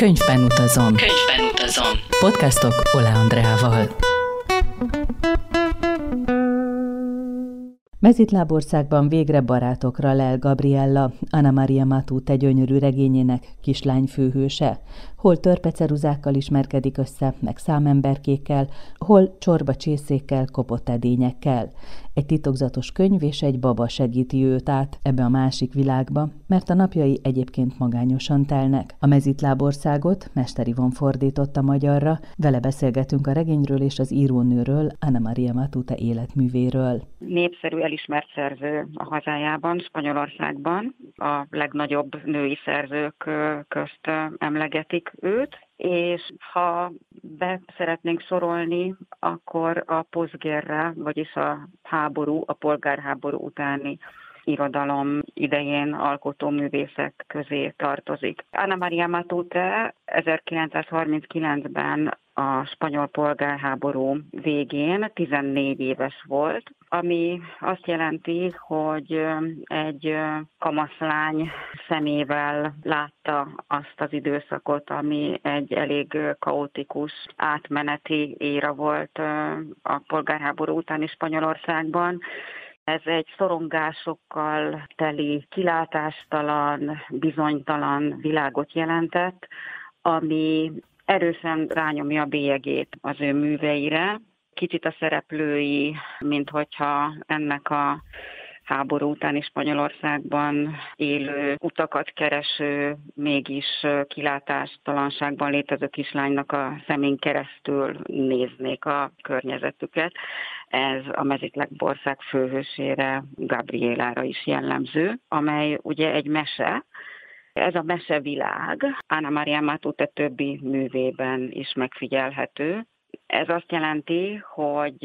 Könyvben utazom. Könyvben utazom. Podcastok Ola Andreával. Mezitlábországban végre barátokra lel Gabriella, Anna Maria Matute gyönyörű regényének kislány főhőse hol törpeceruzákkal ismerkedik össze, meg számemberkékkel, hol csorba csészékkel, kopott edényekkel. Egy titokzatos könyv és egy baba segíti őt át ebbe a másik világba, mert a napjai egyébként magányosan telnek. A mezitlábországot Mester Ivon fordította magyarra, vele beszélgetünk a regényről és az írónőről, Anna Maria Matute életművéről. Népszerű elismert szerző a hazájában, Spanyolországban. A legnagyobb női szerzők közt emlegetik őt, és ha be szeretnénk sorolni, akkor a posztgérre, vagyis a háború, a polgárháború utáni irodalom idején alkotó művészek közé tartozik. Anna Maria Matute 1939-ben a spanyol polgárháború végén 14 éves volt, ami azt jelenti, hogy egy kamaszlány szemével látta azt az időszakot, ami egy elég kaotikus átmeneti éra volt a polgárháború utáni Spanyolországban, ez egy szorongásokkal teli, kilátástalan, bizonytalan világot jelentett, ami erősen rányomja a bélyegét az ő műveire. Kicsit a szereplői, mint hogyha ennek a háború utáni Spanyolországban élő, utakat kereső, mégis kilátástalanságban létező kislánynak a szemén keresztül néznék a környezetüket. Ez a Mezitleg-Bország főhősére, Gabrielára is jellemző, amely ugye egy mese, ez a mesevilág Anna Maria Matute többi művében is megfigyelhető, ez azt jelenti, hogy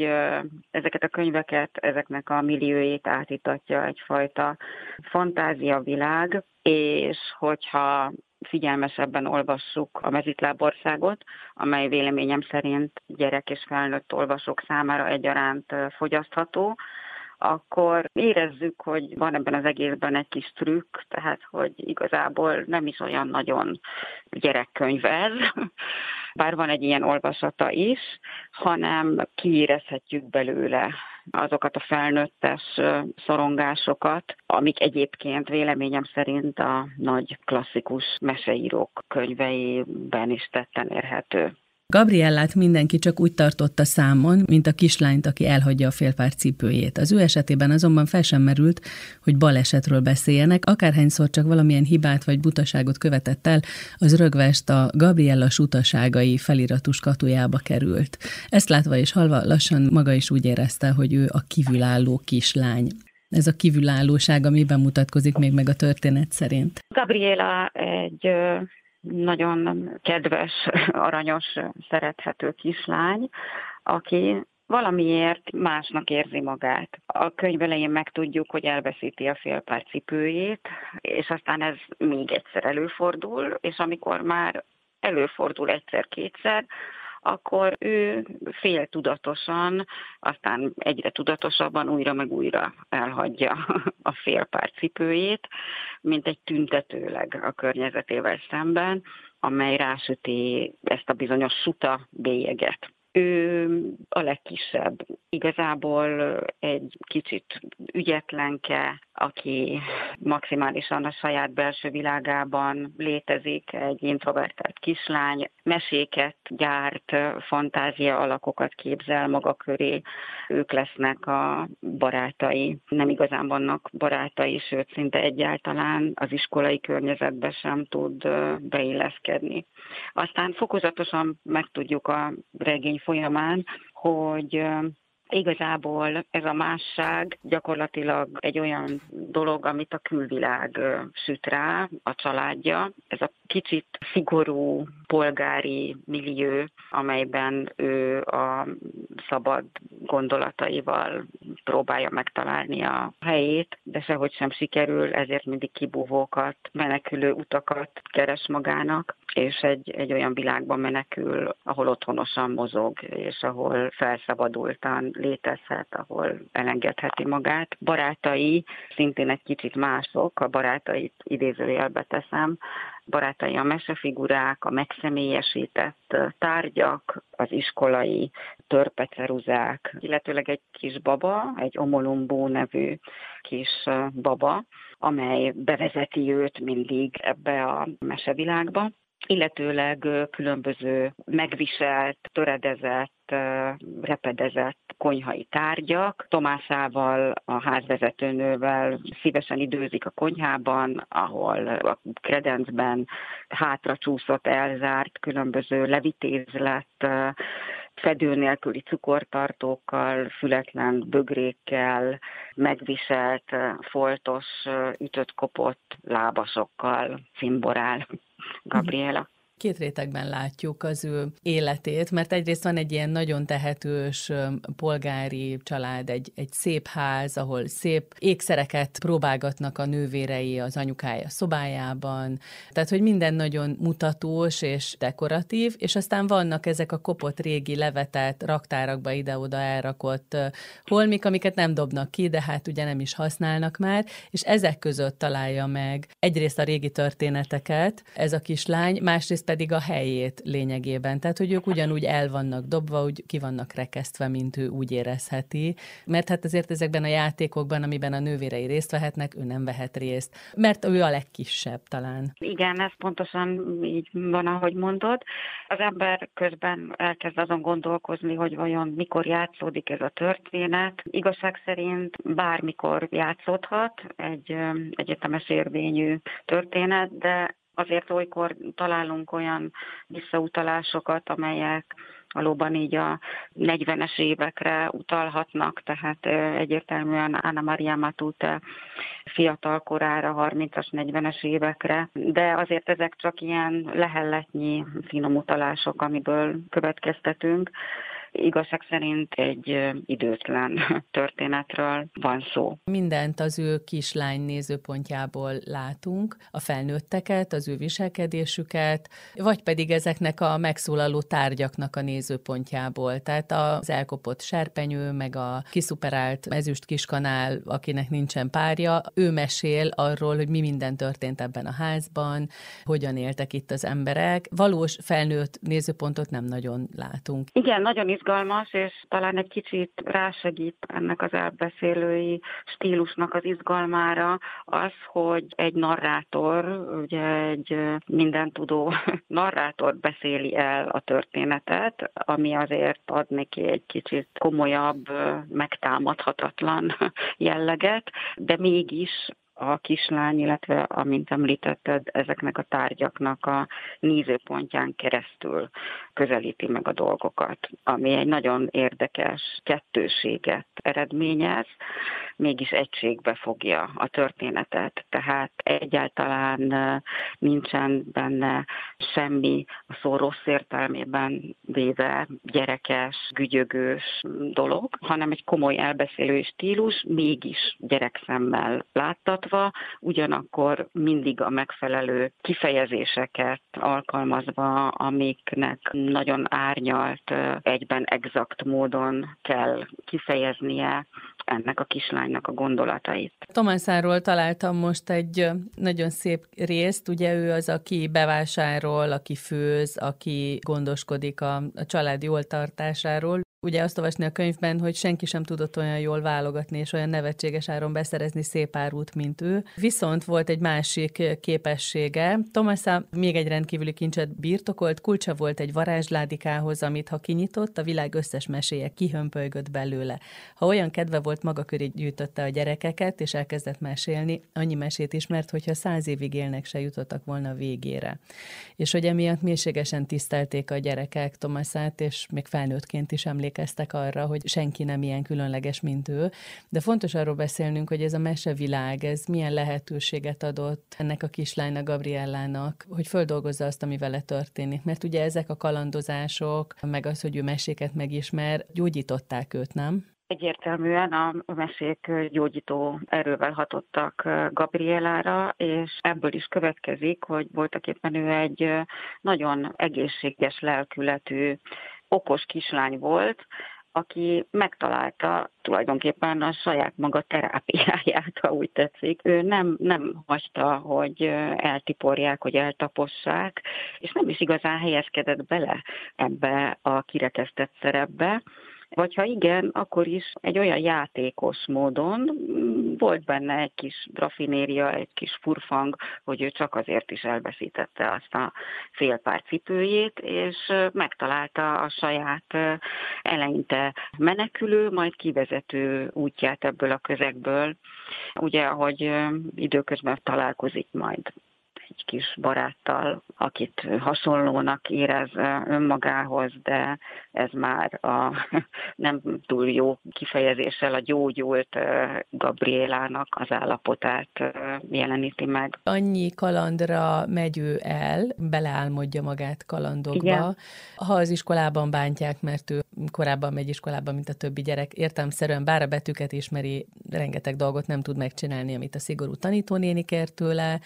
ezeket a könyveket, ezeknek a milliójét átítatja egyfajta fantáziavilág, és hogyha figyelmesebben olvassuk a mezitlábországot, amely véleményem szerint gyerek és felnőtt olvasók számára egyaránt fogyasztható, akkor érezzük, hogy van ebben az egészben egy kis trükk, tehát hogy igazából nem is olyan nagyon gyerekkönyv ez, bár van egy ilyen olvasata is, hanem kiérezhetjük belőle azokat a felnőttes szorongásokat, amik egyébként véleményem szerint a nagy klasszikus meseírók könyveiben is tetten érhető. Gabriellát mindenki csak úgy tartotta számon, mint a kislányt, aki elhagyja a félpár cipőjét. Az ő esetében azonban fel sem merült, hogy balesetről beszéljenek, akárhányszor csak valamilyen hibát vagy butaságot követett el, az rögvest a Gabriella sutaságai feliratus katujába került. Ezt látva és halva lassan maga is úgy érezte, hogy ő a kívülálló kislány. Ez a kívülállóság, ami bemutatkozik még meg a történet szerint. Gabriela egy nagyon kedves, aranyos, szerethető kislány, aki valamiért másnak érzi magát. A könyv elején megtudjuk, hogy elveszíti a félpár cipőjét, és aztán ez még egyszer előfordul, és amikor már előfordul egyszer-kétszer, akkor ő fél tudatosan, aztán egyre tudatosabban újra meg újra elhagyja a félpár cipőjét, mint egy tüntetőleg a környezetével szemben, amely rásüti ezt a bizonyos suta bélyeget. Ő a legkisebb. Igazából egy kicsit ügyetlenke, aki maximálisan a saját belső világában létezik, egy introvertált kislány, meséket gyárt, fantázia alakokat képzel maga köré, ők lesznek a barátai. Nem igazán vannak barátai, sőt szinte egyáltalán az iskolai környezetbe sem tud beilleszkedni. Aztán fokozatosan megtudjuk a regény folyamán, hogy Igazából ez a másság gyakorlatilag egy olyan dolog, amit a külvilág süt rá, a családja. Ez a kicsit szigorú polgári millió, amelyben ő a szabad gondolataival próbálja megtalálni a helyét, de sehogy sem sikerül, ezért mindig kibúvókat, menekülő utakat keres magának, és egy, egy olyan világban menekül, ahol otthonosan mozog, és ahol felszabadultan létezhet, ahol elengedheti magát. Barátai szintén egy kicsit mások, a barátait idézőjelbe teszem, barátai a mesefigurák, a megszemélyesített tárgyak, az iskolai törpeceruzák, illetőleg egy kis baba, egy omolumbó nevű kis baba, amely bevezeti őt mindig ebbe a mesevilágba illetőleg különböző megviselt, töredezett, repedezett konyhai tárgyak. Tomásával, a házvezetőnővel szívesen időzik a konyhában, ahol a kredencben hátra csúszott, elzárt, különböző levitézlett, fedő nélküli cukortartókkal, fületlen bögrékkel, megviselt, foltos, ütött-kopott lábasokkal cimborál Gabriela. Két rétegben látjuk az ő életét, mert egyrészt van egy ilyen nagyon tehetős polgári család, egy, egy szép ház, ahol szép ékszereket próbálgatnak a nővérei az anyukája szobájában, tehát hogy minden nagyon mutatós és dekoratív, és aztán vannak ezek a kopott régi levetett, raktárakba ide-oda elrakott holmik, amiket nem dobnak ki, de hát ugye nem is használnak már, és ezek között találja meg egyrészt a régi történeteket ez a kislány, másrészt pedig a helyét lényegében. Tehát, hogy ők ugyanúgy el vannak dobva, úgy ki vannak rekesztve, mint ő úgy érezheti. Mert hát azért ezekben a játékokban, amiben a nővérei részt vehetnek, ő nem vehet részt. Mert ő a legkisebb talán. Igen, ez pontosan így van, ahogy mondod. Az ember közben elkezd azon gondolkozni, hogy vajon mikor játszódik ez a történet. Igazság szerint bármikor játszódhat egy egyetemes érvényű történet, de azért olykor találunk olyan visszautalásokat, amelyek valóban így a 40-es évekre utalhatnak, tehát egyértelműen Anna Maria Matute fiatal korára, 30-as, 40-es évekre, de azért ezek csak ilyen lehelletnyi finom utalások, amiből következtetünk igazság szerint egy időtlen történetről van szó. Mindent az ő kislány nézőpontjából látunk, a felnőtteket, az ő viselkedésüket, vagy pedig ezeknek a megszólaló tárgyaknak a nézőpontjából. Tehát az elkopott serpenyő, meg a kiszuperált ezüst kiskanál, akinek nincsen párja, ő mesél arról, hogy mi minden történt ebben a házban, hogyan éltek itt az emberek. Valós felnőtt nézőpontot nem nagyon látunk. Igen, nagyon izgalmas izgalmas, és talán egy kicsit rásegít ennek az elbeszélői stílusnak az izgalmára az, hogy egy narrátor, ugye egy mindentudó narrátor beszéli el a történetet, ami azért ad neki egy kicsit komolyabb, megtámadhatatlan jelleget, de mégis a kislány, illetve, amint említetted, ezeknek a tárgyaknak a nézőpontján keresztül közelíti meg a dolgokat, ami egy nagyon érdekes kettőséget eredményez, mégis egységbe fogja a történetet. Tehát egyáltalán nincsen benne semmi a szó rossz értelmében véve gyerekes, gügyögős dolog, hanem egy komoly elbeszélő stílus, mégis gyerekszemmel láttatva, ugyanakkor mindig a megfelelő kifejezéseket alkalmazva, amiknek nagyon árnyalt, egyben exakt módon kell kifejeznie ennek a kislánynak a gondolatait. Tomászáról találtam most egy nagyon szép részt, ugye ő az, aki bevásárol, aki főz, aki gondoskodik a, a család jól tartásáról ugye azt olvasni a könyvben, hogy senki sem tudott olyan jól válogatni és olyan nevetséges áron beszerezni szép árut, mint ő. Viszont volt egy másik képessége. Tomasa még egy rendkívüli kincset birtokolt, kulcsa volt egy varázsládikához, amit ha kinyitott, a világ összes meséje kihömpölygött belőle. Ha olyan kedve volt, maga köré gyűjtötte a gyerekeket, és elkezdett mesélni, annyi mesét ismert, hogyha száz évig élnek, se jutottak volna végére. És hogy emiatt mélységesen tisztelték a gyerekek Tomaszát, és még felnőttként is emlékeztek emlékeztek arra, hogy senki nem ilyen különleges, mint ő. De fontos arról beszélnünk, hogy ez a mesevilág, ez milyen lehetőséget adott ennek a kislánynak, Gabriellának, hogy földolgozza azt, ami vele történik. Mert ugye ezek a kalandozások, meg az, hogy ő meséket megismer, gyógyították őt, nem? Egyértelműen a mesék gyógyító erővel hatottak Gabrielára, és ebből is következik, hogy voltak éppen ő egy nagyon egészséges lelkületű okos kislány volt, aki megtalálta tulajdonképpen a saját maga terápiáját, ha úgy tetszik. Ő nem, nem hagyta, hogy eltiporják, hogy eltapossák, és nem is igazán helyezkedett bele ebbe a kirekesztett szerepbe, vagy ha igen, akkor is egy olyan játékos módon volt benne egy kis rafinéria, egy kis furfang, hogy ő csak azért is elveszítette azt a fél cipőjét, és megtalálta a saját eleinte menekülő, majd kivezető útját ebből a közegből. Ugye, ahogy időközben találkozik majd egy kis baráttal, akit hasonlónak érez önmagához, de ez már a nem túl jó kifejezéssel a gyógyult Gabriélának az állapotát jeleníti meg. Annyi kalandra megy ő el, beleálmodja magát kalandokba. Igen. Ha az iskolában bántják, mert ő korábban megy iskolába, mint a többi gyerek, értelmszerűen bár a betűket ismeri, rengeteg dolgot nem tud megcsinálni, amit a szigorú tanítónéni kér tőle,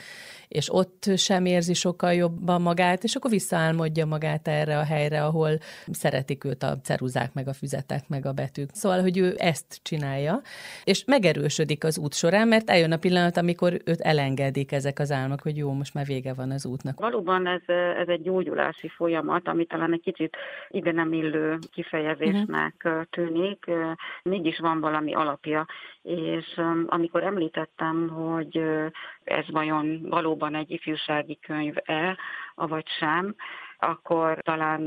és ott sem érzi sokkal jobban magát, és akkor visszaálmodja magát erre a helyre, ahol szeretik őt a ceruzák, meg a füzetek, meg a betűk. Szóval, hogy ő ezt csinálja, és megerősödik az út során, mert eljön a pillanat, amikor őt elengedik ezek az álmok, hogy jó, most már vége van az útnak. Valóban ez, ez egy gyógyulási folyamat, ami talán egy kicsit ide nem illő kifejezésnek uh-huh. tűnik, mégis van valami alapja, és amikor említettem, hogy ez vajon valóban egy ifjúsági könyv-e, avagy sem, akkor talán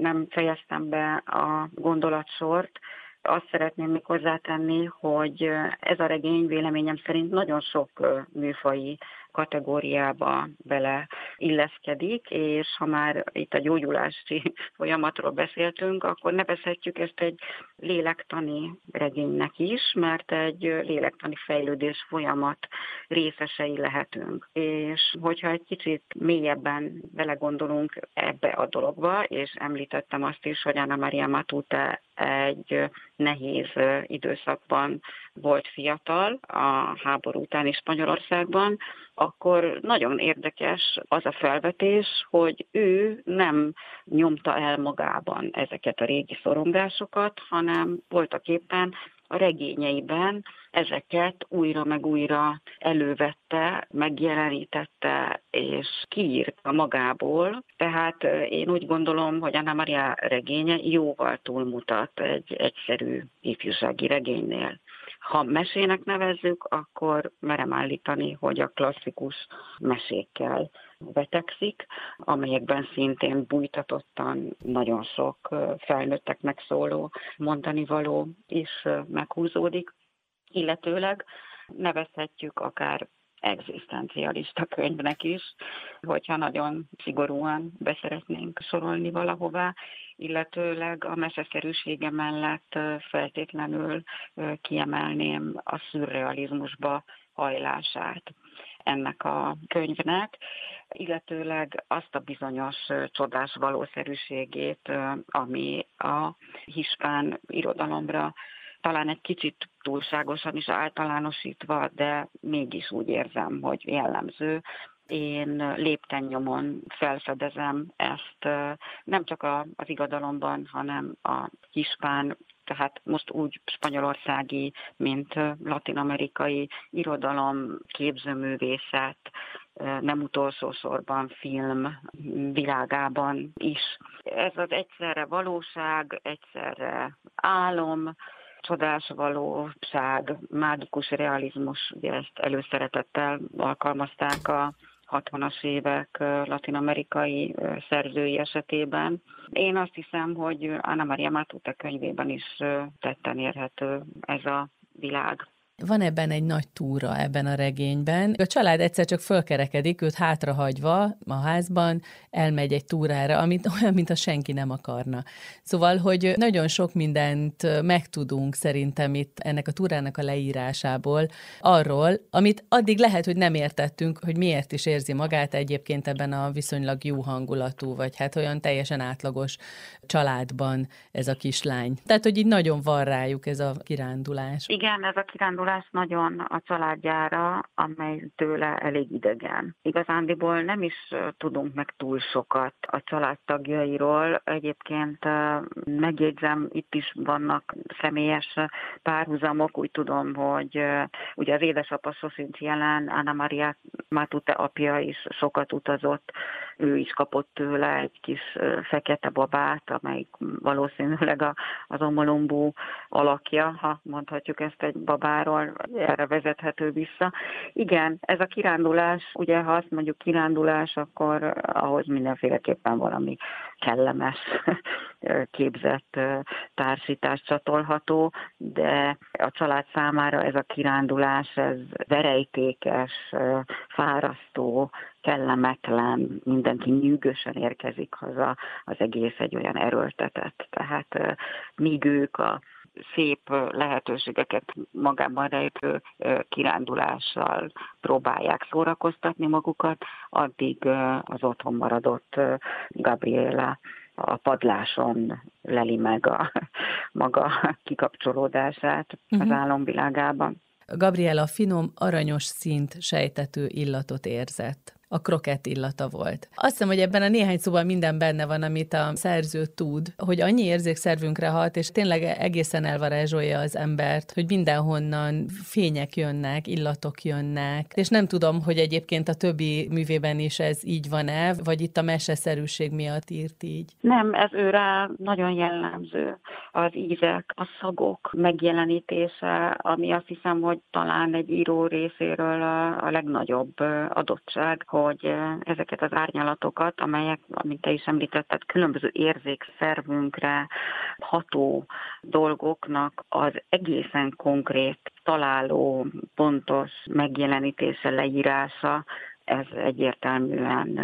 nem fejeztem be a gondolatsort, azt szeretném még hozzátenni, hogy ez a regény véleményem szerint nagyon sok műfai kategóriába bele illeszkedik, és ha már itt a gyógyulási folyamatról beszéltünk, akkor nevezhetjük ezt egy lélektani regénynek is, mert egy lélektani fejlődés folyamat részesei lehetünk. És hogyha egy kicsit mélyebben belegondolunk ebbe a dologba, és említettem azt is, hogy Anna Maria Matute egy nehéz időszakban volt fiatal a háború utáni Spanyolországban, akkor nagyon érdekes az a felvetés, hogy ő nem nyomta el magában ezeket a régi szorongásokat, hanem voltak éppen a regényeiben ezeket újra meg újra elővette, megjelenítette és kiírta magából. Tehát én úgy gondolom, hogy Anna Maria regénye jóval túlmutat egy egyszerű ifjúsági regénynél. Ha mesének nevezzük, akkor merem állítani, hogy a klasszikus mesékkel betegszik, amelyekben szintén bújtatottan nagyon sok felnőtteknek szóló mondani való is meghúzódik, illetőleg nevezhetjük akár egzisztencialista könyvnek is, hogyha nagyon szigorúan beszeretnénk sorolni valahová, illetőleg a meseszerűsége mellett feltétlenül kiemelném a szürrealizmusba hajlását ennek a könyvnek, illetőleg azt a bizonyos csodás valószerűségét, ami a hispán irodalomra talán egy kicsit túlságosan is általánosítva, de mégis úgy érzem, hogy jellemző, én lépten nyomon felfedezem ezt nem csak az igadalomban, hanem a hispán tehát most úgy spanyolországi, mint latinamerikai irodalom, képzőművészet, nem utolsó sorban film világában is. Ez az egyszerre valóság, egyszerre álom, csodás valóság, mágikus realizmus, ugye ezt előszeretettel alkalmazták a 60-as évek latinamerikai szerzői esetében. Én azt hiszem, hogy Anna Maria Matute könyvében is tetten érhető ez a világ. Van ebben egy nagy túra ebben a regényben. A család egyszer csak fölkerekedik, őt hátrahagyva a házban, elmegy egy túrára, amit olyan, mintha senki nem akarna. Szóval, hogy nagyon sok mindent megtudunk szerintem itt ennek a túrának a leírásából, arról, amit addig lehet, hogy nem értettünk, hogy miért is érzi magát egyébként ebben a viszonylag jó hangulatú, vagy hát olyan teljesen átlagos családban ez a kislány. Tehát, hogy így nagyon van rájuk ez a kirándulás. Igen, ez a kirándulás kirándulás nagyon a családjára, amely tőle elég idegen. Igazándiból nem is tudunk meg túl sokat a családtagjairól. Egyébként megjegyzem, itt is vannak személyes párhuzamok. Úgy tudom, hogy ugye az édesapa sosincs jelen, Anna Maria Matute apja is sokat utazott, ő is kapott tőle egy kis fekete babát, amelyik valószínűleg az omolombú alakja, ha mondhatjuk ezt egy babáról, erre vezethető vissza. Igen, ez a kirándulás, ugye ha azt mondjuk kirándulás, akkor ahhoz mindenféleképpen valami kellemes, képzett társítás csatolható, de a család számára ez a kirándulás, ez verejtékes, fárasztó, kellemetlen, mindenki nyűgösen érkezik haza, az egész egy olyan erőltetett. Tehát míg ők a szép lehetőségeket magában rejtő kirándulással próbálják szórakoztatni magukat, addig az otthon maradott Gabriela a padláson leli meg a maga kikapcsolódását az mhm. álomvilágában. Gabriela finom, aranyos szint sejtető illatot érzett a krokett illata volt. Azt hiszem, hogy ebben a néhány szóban minden benne van, amit a szerző tud, hogy annyi érzékszervünkre hat, és tényleg egészen elvarázsolja az embert, hogy mindenhonnan fények jönnek, illatok jönnek, és nem tudom, hogy egyébként a többi művében is ez így van-e, vagy itt a meseszerűség miatt írt így. Nem, ez őre nagyon jellemző. Az ízek, a szagok megjelenítése, ami azt hiszem, hogy talán egy író részéről a, legnagyobb adottság, hogy ezeket az árnyalatokat, amelyek, amit te is említetted, különböző érzékszervünkre ható dolgoknak az egészen konkrét, találó, pontos megjelenítése, leírása, ez egyértelműen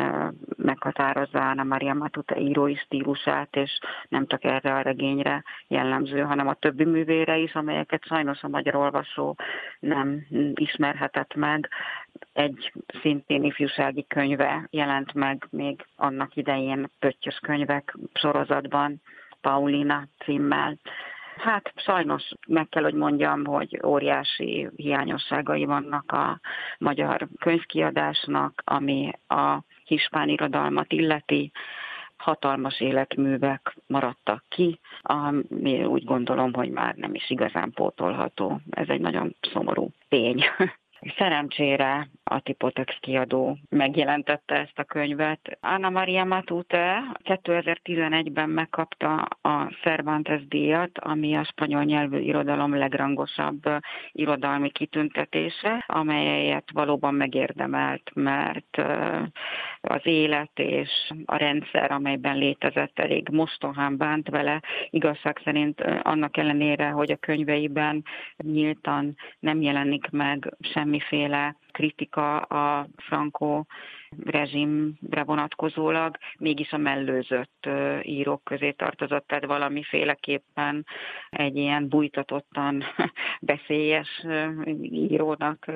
meghatározza Anna Maria Matute írói stílusát, és nem csak erre a regényre jellemző, hanem a többi művére is, amelyeket sajnos a magyar olvasó nem ismerhetett meg. Egy szintén ifjúsági könyve jelent meg még annak idején Pöttyös könyvek sorozatban, Paulina címmel, Hát sajnos meg kell, hogy mondjam, hogy óriási hiányosságai vannak a magyar könyvkiadásnak, ami a hispán irodalmat illeti hatalmas életművek maradtak ki, ami úgy gondolom, hogy már nem is igazán pótolható. Ez egy nagyon szomorú tény. Szerencsére a Tipotex kiadó megjelentette ezt a könyvet. Anna Maria Matute 2011-ben megkapta a Cervantes díjat, ami a spanyol nyelvű irodalom legrangosabb irodalmi kitüntetése, amelyet valóban megérdemelt, mert az élet és a rendszer, amelyben létezett, elég mostohán bánt vele. Igazság szerint annak ellenére, hogy a könyveiben nyíltan nem jelenik meg semmiféle kritika a Franco rezsimre vonatkozólag, mégis a mellőzött írók közé tartozott, tehát valamiféleképpen egy ilyen bújtatottan veszélyes írónak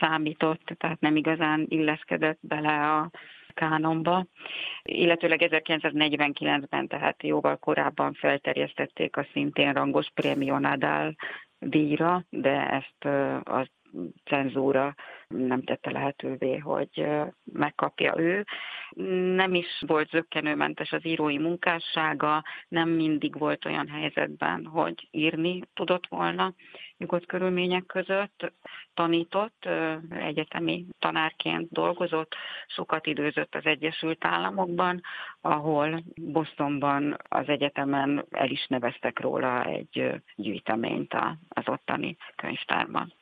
számított, tehát nem igazán illeszkedett bele a kánonba, illetőleg 1949-ben, tehát jóval korábban felterjesztették a szintén rangos Prémio Nadal díjra, de ezt a cenzúra nem tette lehetővé, hogy megkapja ő. Nem is volt zöggenőmentes az írói munkássága, nem mindig volt olyan helyzetben, hogy írni tudott volna nyugodt körülmények között. Tanított, egyetemi tanárként dolgozott, sokat időzött az Egyesült Államokban, ahol Bostonban az egyetemen el is neveztek róla egy gyűjteményt az ottani könyvtárban.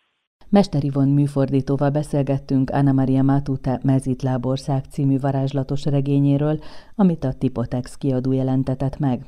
Mester Ivon műfordítóval beszélgettünk Anna Maria Matute Mezitlábország című varázslatos regényéről, amit a Tipotex kiadó jelentetett meg.